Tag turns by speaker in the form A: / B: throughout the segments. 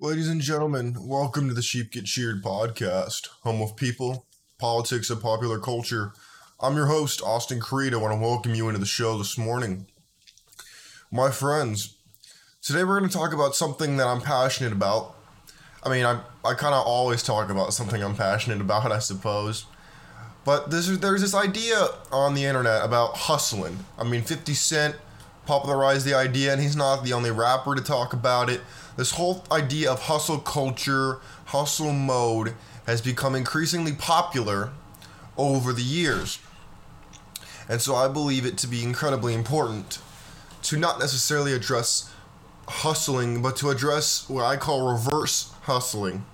A: Ladies and gentlemen, welcome to the Sheep Get Sheared podcast, home of people, politics, and popular culture. I'm your host, Austin Creed. I want to welcome you into the show this morning. My friends, today we're going to talk about something that I'm passionate about. I mean, I, I kind of always talk about something I'm passionate about, I suppose. But this, there's this idea on the internet about hustling. I mean, 50 Cent popularized the idea, and he's not the only rapper to talk about it. This whole idea of hustle culture, hustle mode, has become increasingly popular over the years. And so I believe it to be incredibly important to not necessarily address hustling, but to address what I call reverse hustling.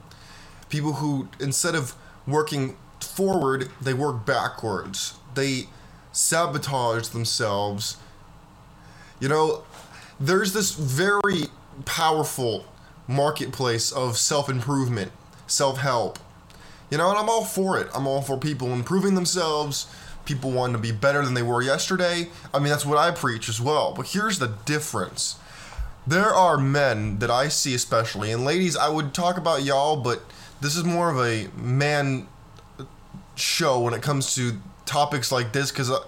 A: People who, instead of working forward, they work backwards. They sabotage themselves you know, there's this very powerful marketplace of self improvement, self help. You know, and I'm all for it. I'm all for people improving themselves, people wanting to be better than they were yesterday. I mean, that's what I preach as well. But here's the difference there are men that I see, especially, and ladies, I would talk about y'all, but this is more of a man show when it comes to topics like this because uh,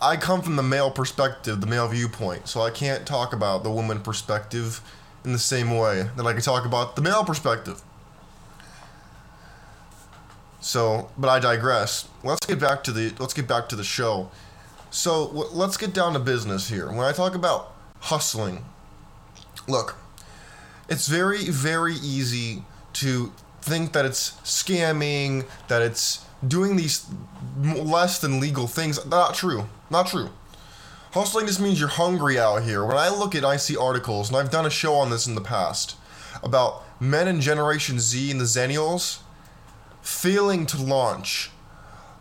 A: I come from the male perspective, the male viewpoint, so I can't talk about the woman perspective in the same way that I can talk about the male perspective. So, but I digress. Let's get back to the let's get back to the show. So, let's get down to business here. When I talk about hustling, look, it's very very easy to think that it's scamming, that it's doing these less than legal things. Not true. Not true. Hustling just means you're hungry out here. When I look at I see articles, and I've done a show on this in the past, about men in Generation Z and the Zennials failing to launch.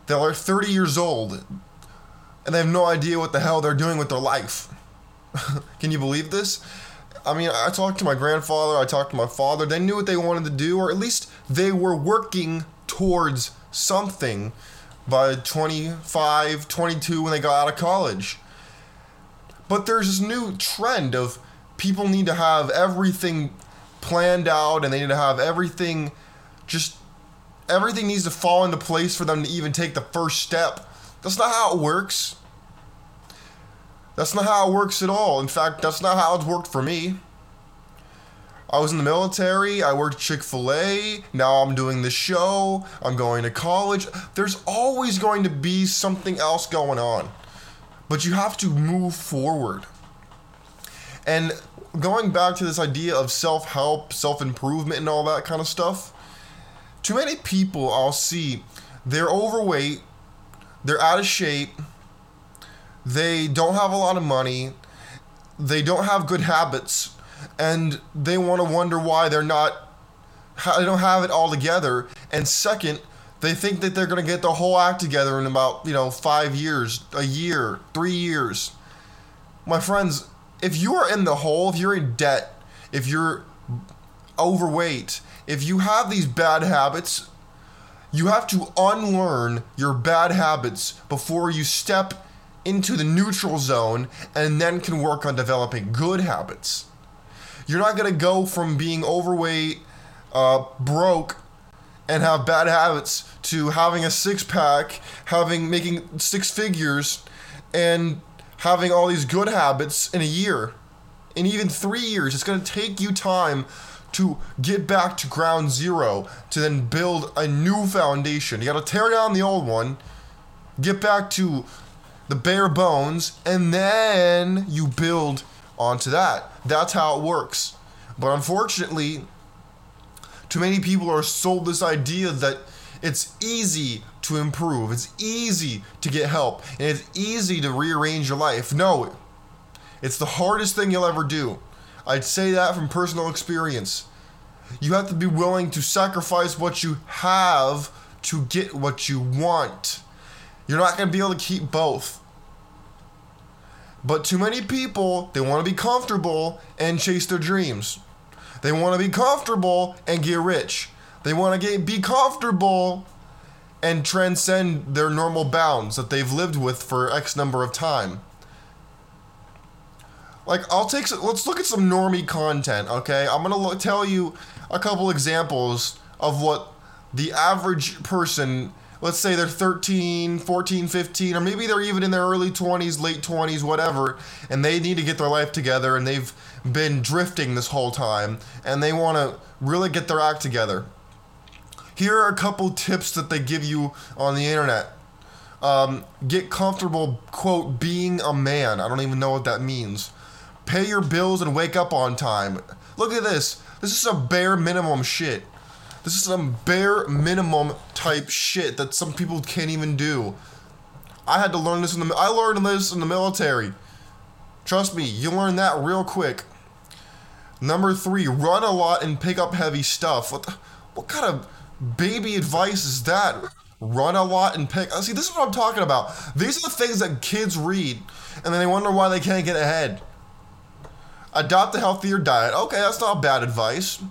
A: They're 30 years old and they have no idea what the hell they're doing with their life. Can you believe this? I mean, I talked to my grandfather, I talked to my father. They knew what they wanted to do, or at least they were working towards something by 25, 22 when they got out of college. But there's this new trend of people need to have everything planned out and they need to have everything just everything needs to fall into place for them to even take the first step. That's not how it works. That's not how it works at all. In fact, that's not how it's worked for me. I was in the military. I worked Chick fil A. Now I'm doing the show. I'm going to college. There's always going to be something else going on. But you have to move forward. And going back to this idea of self help, self improvement, and all that kind of stuff, too many people I'll see, they're overweight, they're out of shape, they don't have a lot of money, they don't have good habits and they want to wonder why they're not they don't have it all together. And second they think that they're going to get the whole act together in about you know five years a year three years. My friends if you are in the hole if you're in debt if you're overweight if you have these bad habits you have to unlearn your bad habits before you step into the neutral zone and then can work on developing good habits you're not gonna go from being overweight, uh, broke, and have bad habits to having a six pack, having making six figures, and having all these good habits in a year, in even three years. It's gonna take you time to get back to ground zero to then build a new foundation. You gotta tear down the old one, get back to the bare bones, and then you build onto that. That's how it works. But unfortunately, too many people are sold this idea that it's easy to improve, it's easy to get help, and it's easy to rearrange your life. No, it's the hardest thing you'll ever do. I'd say that from personal experience. You have to be willing to sacrifice what you have to get what you want. You're not going to be able to keep both. But too many people, they want to be comfortable and chase their dreams. They want to be comfortable and get rich. They want to get be comfortable and transcend their normal bounds that they've lived with for X number of time. like I'll take some, let's look at some normie content, okay? I'm going to tell you a couple examples of what the average person, let's say they're 13, 14, 15 or maybe they're even in their early 20s, late 20s, whatever, and they need to get their life together and they've been drifting this whole time and they want to really get their act together. Here are a couple tips that they give you on the internet. Um, get comfortable, quote, being a man. I don't even know what that means. Pay your bills and wake up on time. Look at this. This is a bare minimum shit. This is some bare minimum type shit that some people can't even do. I had to learn this in the I learned this in the military. Trust me, you learn that real quick. Number three, run a lot and pick up heavy stuff. What the, what kind of baby advice is that? Run a lot and pick. See, this is what I'm talking about. These are the things that kids read, and then they wonder why they can't get ahead. Adopt a healthier diet. Okay, that's not bad advice.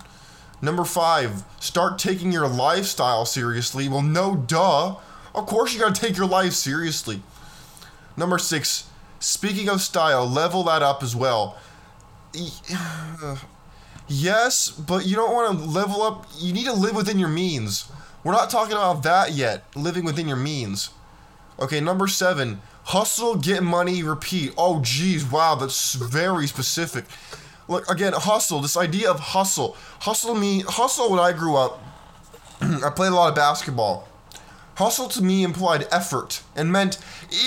A: Number five, start taking your lifestyle seriously. Well, no, duh. Of course, you gotta take your life seriously. Number six, speaking of style, level that up as well. Yes, but you don't want to level up. You need to live within your means. We're not talking about that yet. Living within your means. Okay, number seven. Hustle, get money, repeat. Oh, geez, wow, that's very specific. Look again, hustle. This idea of hustle. Hustle me. Hustle. When I grew up, I played a lot of basketball. Hustle to me implied effort and meant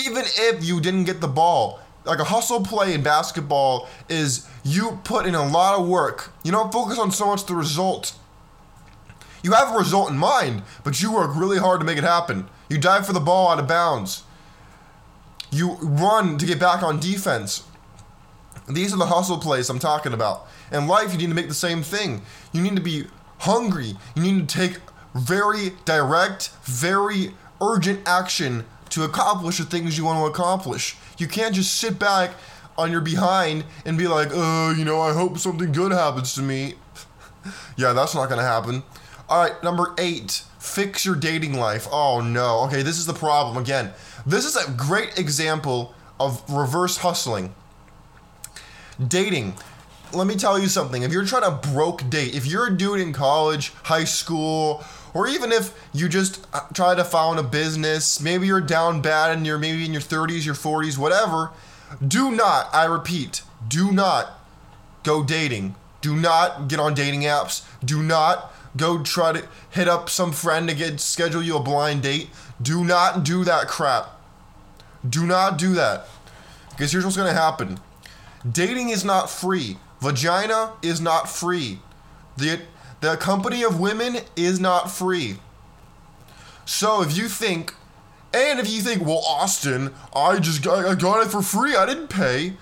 A: even if you didn't get the ball, like a hustle play in basketball is you put in a lot of work. You don't focus on so much the result. You have a result in mind, but you work really hard to make it happen. You dive for the ball out of bounds. You run to get back on defense. These are the hustle plays I'm talking about. In life, you need to make the same thing. You need to be hungry. You need to take very direct, very urgent action to accomplish the things you want to accomplish. You can't just sit back on your behind and be like, oh, you know, I hope something good happens to me. yeah, that's not gonna happen. All right, number eight, fix your dating life. Oh no. Okay, this is the problem again. This is a great example of reverse hustling. Dating. Let me tell you something. If you're trying to broke date, if you're a dude in college, high school, or even if you just uh, try to found a business, maybe you're down bad and you're maybe in your 30s, your 40s, whatever, do not, I repeat, do not go dating. Do not get on dating apps. Do not go try to hit up some friend to get schedule you a blind date. Do not do that crap. Do not do that. Because here's what's going to happen. Dating is not free. Vagina is not free. The the company of women is not free. So if you think and if you think, well, Austin, I just got, I got it for free. I didn't pay.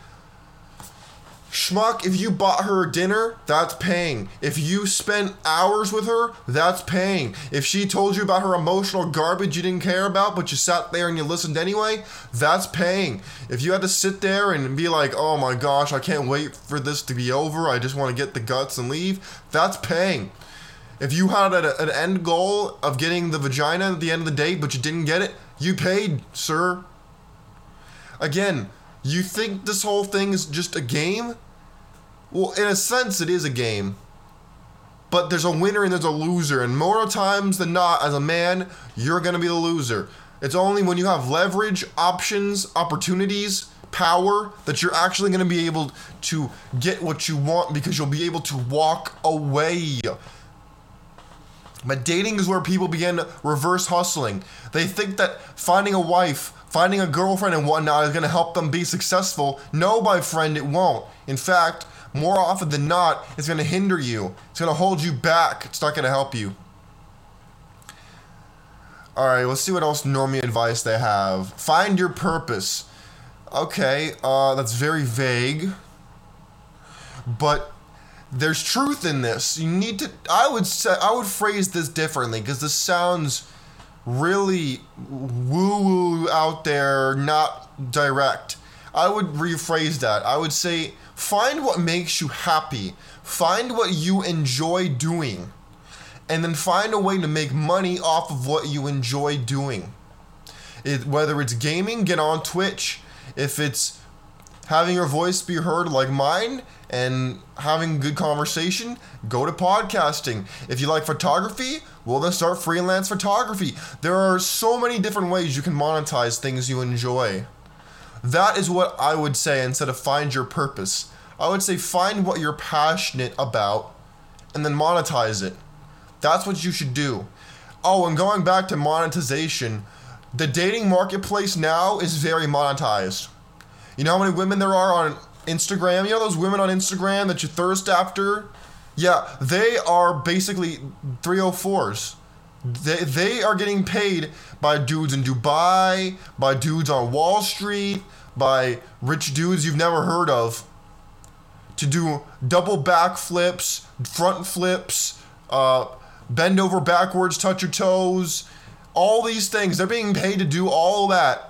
A: Schmuck, if you bought her dinner, that's paying. If you spent hours with her, that's paying. If she told you about her emotional garbage you didn't care about, but you sat there and you listened anyway, that's paying. If you had to sit there and be like, oh my gosh, I can't wait for this to be over, I just want to get the guts and leave, that's paying. If you had a, an end goal of getting the vagina at the end of the day, but you didn't get it, you paid, sir. Again, you think this whole thing is just a game? Well, in a sense, it is a game. But there's a winner and there's a loser, and more times than not, as a man, you're gonna be the loser. It's only when you have leverage, options, opportunities, power that you're actually gonna be able to get what you want because you'll be able to walk away. But dating is where people begin reverse hustling. They think that finding a wife, finding a girlfriend, and whatnot is going to help them be successful. No, my friend, it won't. In fact, more often than not, it's going to hinder you. It's going to hold you back. It's not going to help you. All right, let's see what else normie advice they have. Find your purpose. Okay, uh, that's very vague. But there's truth in this. You need to. I would say I would phrase this differently because this sounds really woo woo out there, not direct. I would rephrase that. I would say find what makes you happy. Find what you enjoy doing. And then find a way to make money off of what you enjoy doing. It, whether it's gaming, get on Twitch. If it's having your voice be heard like mine and having good conversation, go to podcasting. If you like photography, well, then start freelance photography. There are so many different ways you can monetize things you enjoy. That is what I would say instead of find your purpose. I would say find what you're passionate about and then monetize it. That's what you should do. Oh, and going back to monetization, the dating marketplace now is very monetized. You know how many women there are on Instagram? You know those women on Instagram that you thirst after? Yeah, they are basically 304s. They, they are getting paid by dudes in Dubai, by dudes on Wall Street, by rich dudes you've never heard of to do double back flips, front flips, uh, bend over backwards, touch your toes, all these things. They're being paid to do all that.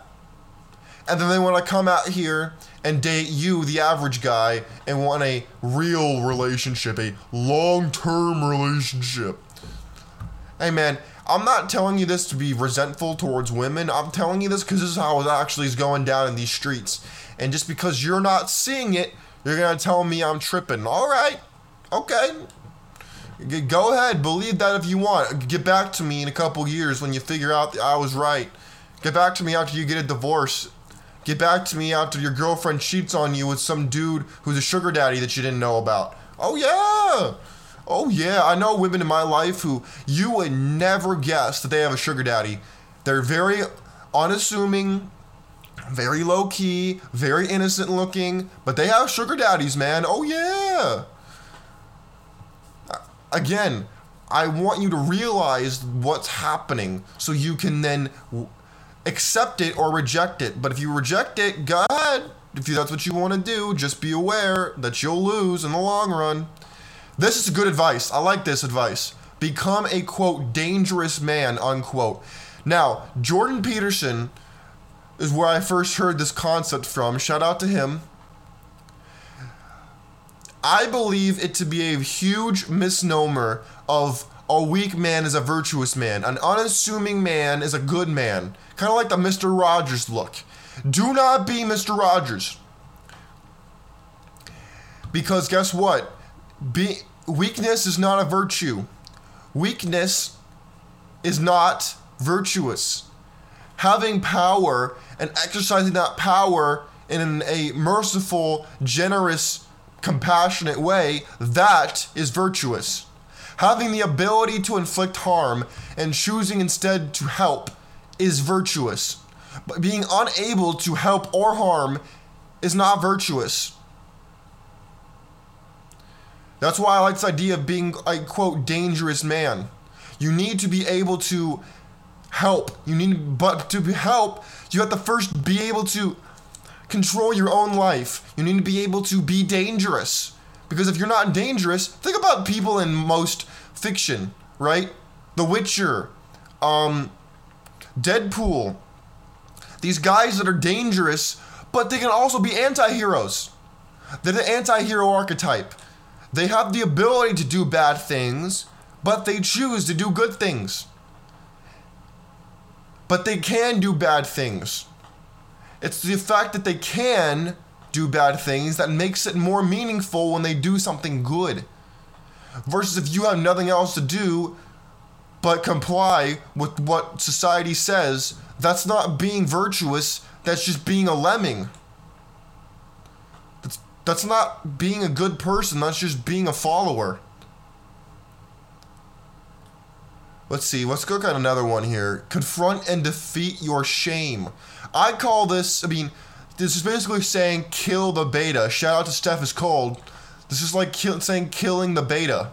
A: And then they want to come out here and date you, the average guy, and want a real relationship, a long term relationship. Hey man, I'm not telling you this to be resentful towards women. I'm telling you this because this is how it actually is going down in these streets. And just because you're not seeing it, you're gonna tell me I'm tripping. All right, okay. Go ahead, believe that if you want. Get back to me in a couple years when you figure out that I was right. Get back to me after you get a divorce. Get back to me after your girlfriend cheats on you with some dude who's a sugar daddy that you didn't know about. Oh, yeah. Oh, yeah. I know women in my life who you would never guess that they have a sugar daddy. They're very unassuming, very low key, very innocent looking, but they have sugar daddies, man. Oh, yeah again, I want you to realize what's happening so you can then accept it or reject it. But if you reject it, go ahead. If that's what you want to do, just be aware that you'll lose in the long run. This is good advice. I like this advice. Become a quote dangerous man unquote. Now, Jordan Peterson is where I first heard this concept from. Shout out to him. I believe it to be a huge misnomer of a weak man is a virtuous man. An unassuming man is a good man. Kind of like the Mr. Rogers look. Do not be Mr. Rogers. Because guess what? Be, weakness is not a virtue. Weakness is not virtuous. Having power and exercising that power in a merciful, generous, compassionate way, that is virtuous. Having the ability to inflict harm and choosing instead to help is virtuous. But being unable to help or harm is not virtuous. That's why I like this idea of being a quote dangerous man. You need to be able to help. You need but to help, you have to first be able to control your own life. You need to be able to be dangerous. Because if you're not dangerous, think about people in most fiction, right? The Witcher, um, Deadpool. These guys that are dangerous, but they can also be anti heroes. They're the anti hero archetype. They have the ability to do bad things, but they choose to do good things. But they can do bad things. It's the fact that they can do bad things that makes it more meaningful when they do something good. Versus if you have nothing else to do but comply with what society says, that's not being virtuous, that's just being a lemming. That's, that's not being a good person, that's just being a follower. Let's see, let's go at another one here. Confront and defeat your shame. I call this, I mean, this is basically saying kill the beta. Shout out to Steph is cold. This is like kill, saying killing the beta.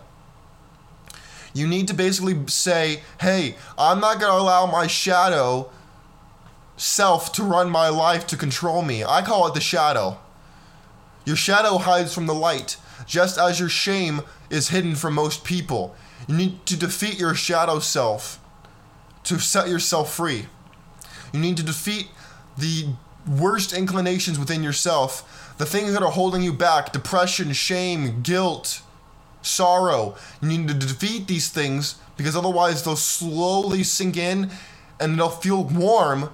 A: You need to basically say, hey, I'm not going to allow my shadow self to run my life to control me. I call it the shadow. Your shadow hides from the light, just as your shame is hidden from most people. You need to defeat your shadow self to set yourself free. You need to defeat the worst inclinations within yourself, the things that are holding you back depression, shame, guilt, sorrow. You need to defeat these things because otherwise they'll slowly sink in and they'll feel warm,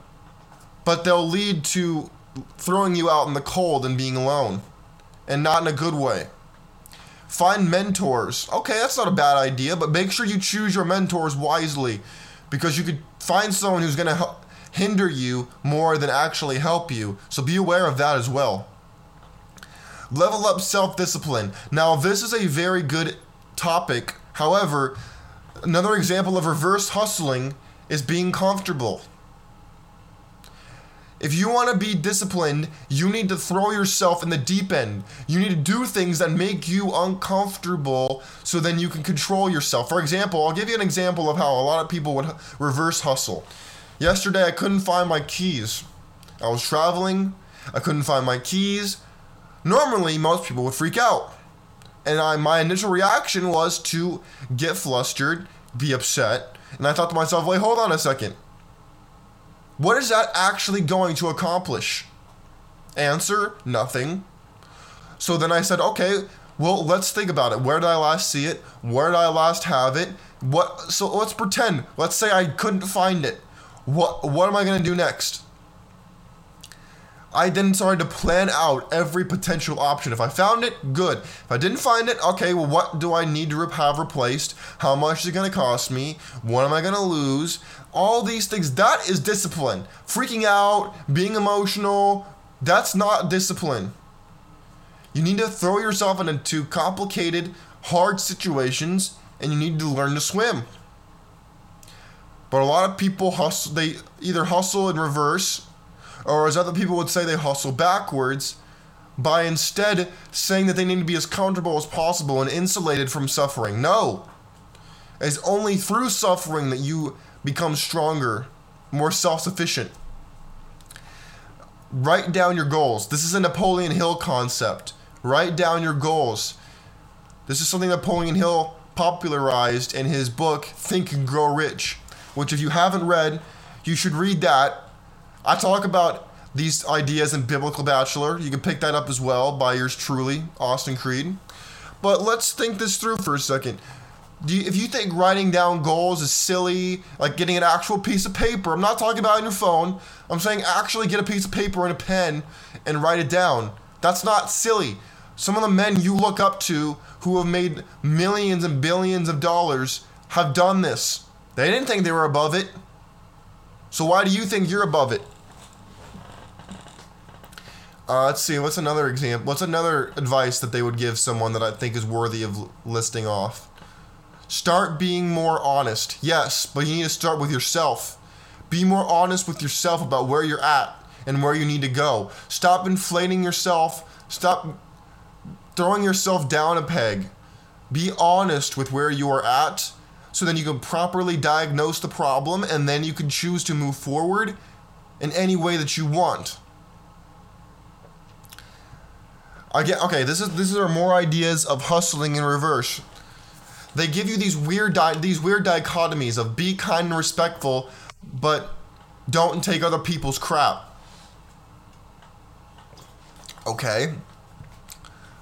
A: but they'll lead to throwing you out in the cold and being alone, and not in a good way. Find mentors. Okay, that's not a bad idea, but make sure you choose your mentors wisely because you could find someone who's going to hinder you more than actually help you. So be aware of that as well. Level up self discipline. Now, this is a very good topic. However, another example of reverse hustling is being comfortable. If you want to be disciplined, you need to throw yourself in the deep end. You need to do things that make you uncomfortable so then you can control yourself. For example, I'll give you an example of how a lot of people would reverse hustle. Yesterday, I couldn't find my keys. I was traveling, I couldn't find my keys. Normally, most people would freak out. And I, my initial reaction was to get flustered, be upset, and I thought to myself, wait, hold on a second. What is that actually going to accomplish? Answer nothing. So then I said, okay, well, let's think about it. Where did I last see it? Where did I last have it? What so let's pretend. Let's say I couldn't find it. What what am I to do next? I then started to plan out every potential option. If I found it, good. If I didn't find it, okay, well, what do I need to have replaced? How much is it going to cost me? What am I going to lose? All these things, that is discipline. Freaking out, being emotional, that's not discipline. You need to throw yourself into complicated, hard situations, and you need to learn to swim. But a lot of people hustle, they either hustle in reverse or as other people would say, they hustle backwards by instead saying that they need to be as comfortable as possible and insulated from suffering. No. It's only through suffering that you become stronger, more self sufficient. Write down your goals. This is a Napoleon Hill concept. Write down your goals. This is something Napoleon Hill popularized in his book, Think and Grow Rich, which, if you haven't read, you should read that I talk about these ideas in Biblical Bachelor. You can pick that up as well by yours truly, Austin Creed. But let's think this through for a second. You, if you think writing down goals is silly, like getting an actual piece of paper, I'm not talking about on your phone. I'm saying actually get a piece of paper and a pen and write it down. That's not silly. Some of the men you look up to who have made millions and billions of dollars have done this. They didn't think they were above it. So why do you think you're above it? Uh, let's see. What's another example? What's another advice that they would give someone that I think is worthy of listing off? Start being more honest. Yes, but you need to start with yourself. Be more honest with yourself about where you're at and where you need to go. Stop inflating yourself. Stop throwing yourself down a peg. Be honest with where you are at so then you can properly diagnose the problem and then you can choose to move forward in any way that you want. Again, okay, this is this are more ideas of hustling in reverse. They give you these weird di- these weird dichotomies of be kind and respectful, but don't take other people's crap. Okay.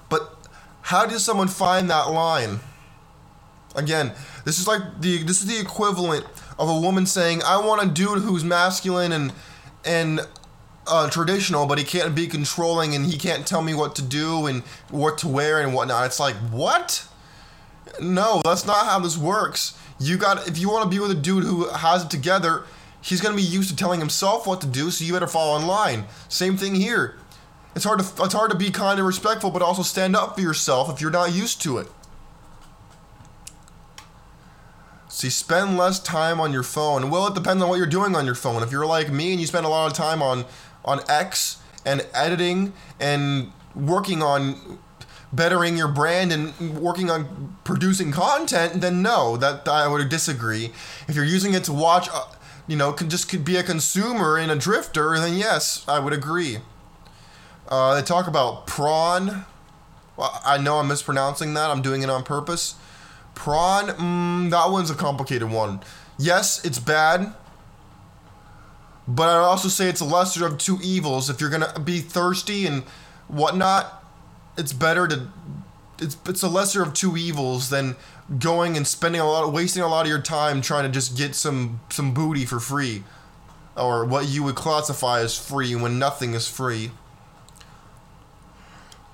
A: But how does someone find that line? Again, this is like the this is the equivalent of a woman saying, "I want a dude who's masculine and and uh, traditional, but he can't be controlling and he can't tell me what to do and what to wear and whatnot. It's like, what? No, that's not how this works. You got if you want to be with a dude who has it together, he's gonna be used to telling himself what to do, so you better fall in line. Same thing here. It's hard to it's hard to be kind and respectful, but also stand up for yourself if you're not used to it. See, spend less time on your phone. Well, it depends on what you're doing on your phone. If you're like me and you spend a lot of time on on X and editing and working on bettering your brand and working on producing content, then no, that I would disagree. If you're using it to watch, uh, you know, can just could be a consumer and a drifter, then yes, I would agree. Uh, they talk about prawn. Well, I know I'm mispronouncing that. I'm doing it on purpose. Prawn, mm, that one's a complicated one. Yes, it's bad. But I'd also say it's a lesser of two evils. If you're gonna be thirsty and whatnot, it's better to. It's it's a lesser of two evils than going and spending a lot, wasting a lot of your time trying to just get some some booty for free. or what you would classify as free when nothing is free.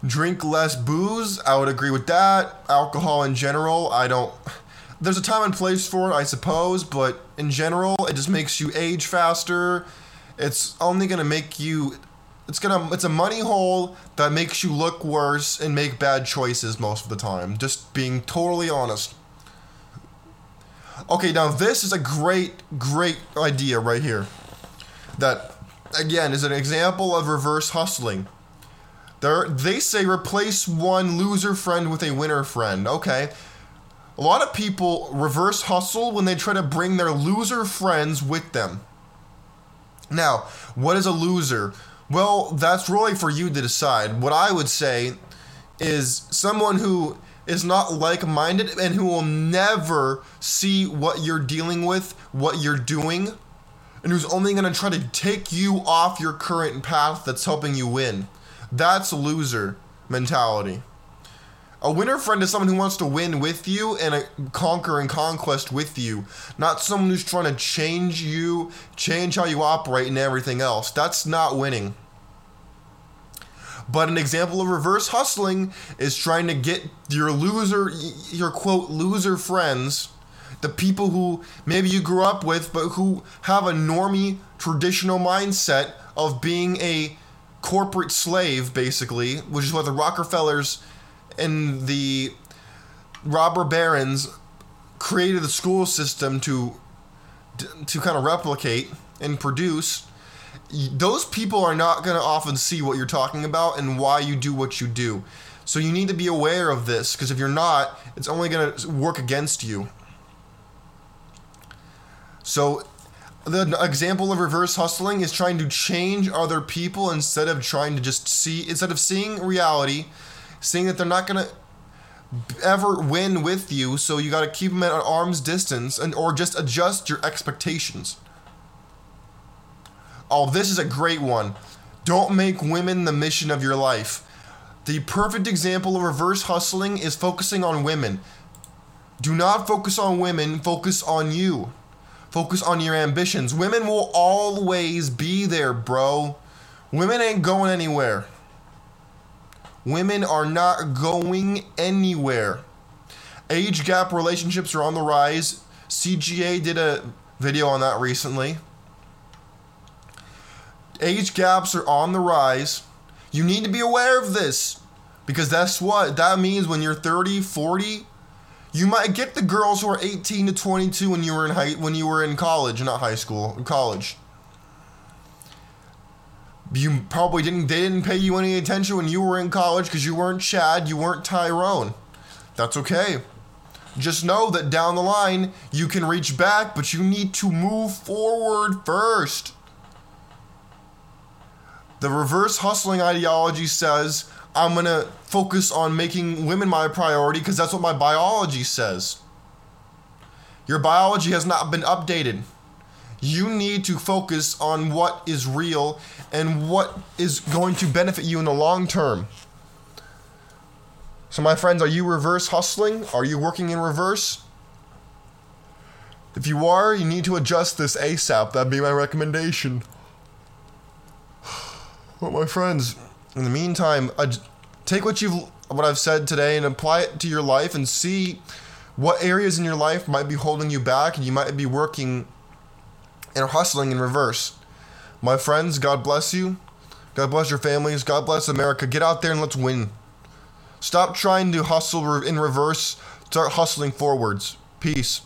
A: Drink less booze, I would agree with that. Alcohol in general, I don't. There's a time and place for it, I suppose, but in general, it just makes you age faster. It's only gonna make you. It's gonna. It's a money hole that makes you look worse and make bad choices most of the time. Just being totally honest. Okay, now this is a great, great idea right here. That, again, is an example of reverse hustling. They say replace one loser friend with a winner friend. Okay. A lot of people reverse hustle when they try to bring their loser friends with them. Now, what is a loser? Well, that's really for you to decide. What I would say is someone who is not like minded and who will never see what you're dealing with, what you're doing, and who's only going to try to take you off your current path that's helping you win. That's loser mentality. A winner friend is someone who wants to win with you and conquer and conquest with you, not someone who's trying to change you, change how you operate, and everything else. That's not winning. But an example of reverse hustling is trying to get your loser, your quote, loser friends, the people who maybe you grew up with, but who have a normie traditional mindset of being a corporate slave, basically, which is what the Rockefellers and the robber barons created the school system to to kind of replicate and produce those people are not going to often see what you're talking about and why you do what you do. So you need to be aware of this because if you're not, it's only going to work against you. So the example of reverse hustling is trying to change other people instead of trying to just see instead of seeing reality, seeing that they're not going to ever win with you, so you got to keep them at arm's distance and or just adjust your expectations. Oh, this is a great one. Don't make women the mission of your life. The perfect example of reverse hustling is focusing on women. Do not focus on women, focus on you. Focus on your ambitions. Women will always be there, bro. Women ain't going anywhere. Women are not going anywhere. Age gap relationships are on the rise. CGA did a video on that recently age gaps are on the rise. You need to be aware of this because that's what that means when you're 30, 40, you might get the girls who are 18 to 22 when you were in high when you were in college, not high school, college. You probably didn't they didn't pay you any attention when you were in college because you weren't Chad, you weren't Tyrone. That's okay. Just know that down the line you can reach back, but you need to move forward first. The reverse hustling ideology says I'm going to focus on making women my priority because that's what my biology says. Your biology has not been updated. You need to focus on what is real and what is going to benefit you in the long term. So, my friends, are you reverse hustling? Are you working in reverse? If you are, you need to adjust this ASAP. That'd be my recommendation. Well, my friends, in the meantime, take what you've what I've said today and apply it to your life and see what areas in your life might be holding you back and you might be working and hustling in reverse. My friends, God bless you. God bless your families. God bless America. Get out there and let's win. Stop trying to hustle in reverse. Start hustling forwards. Peace.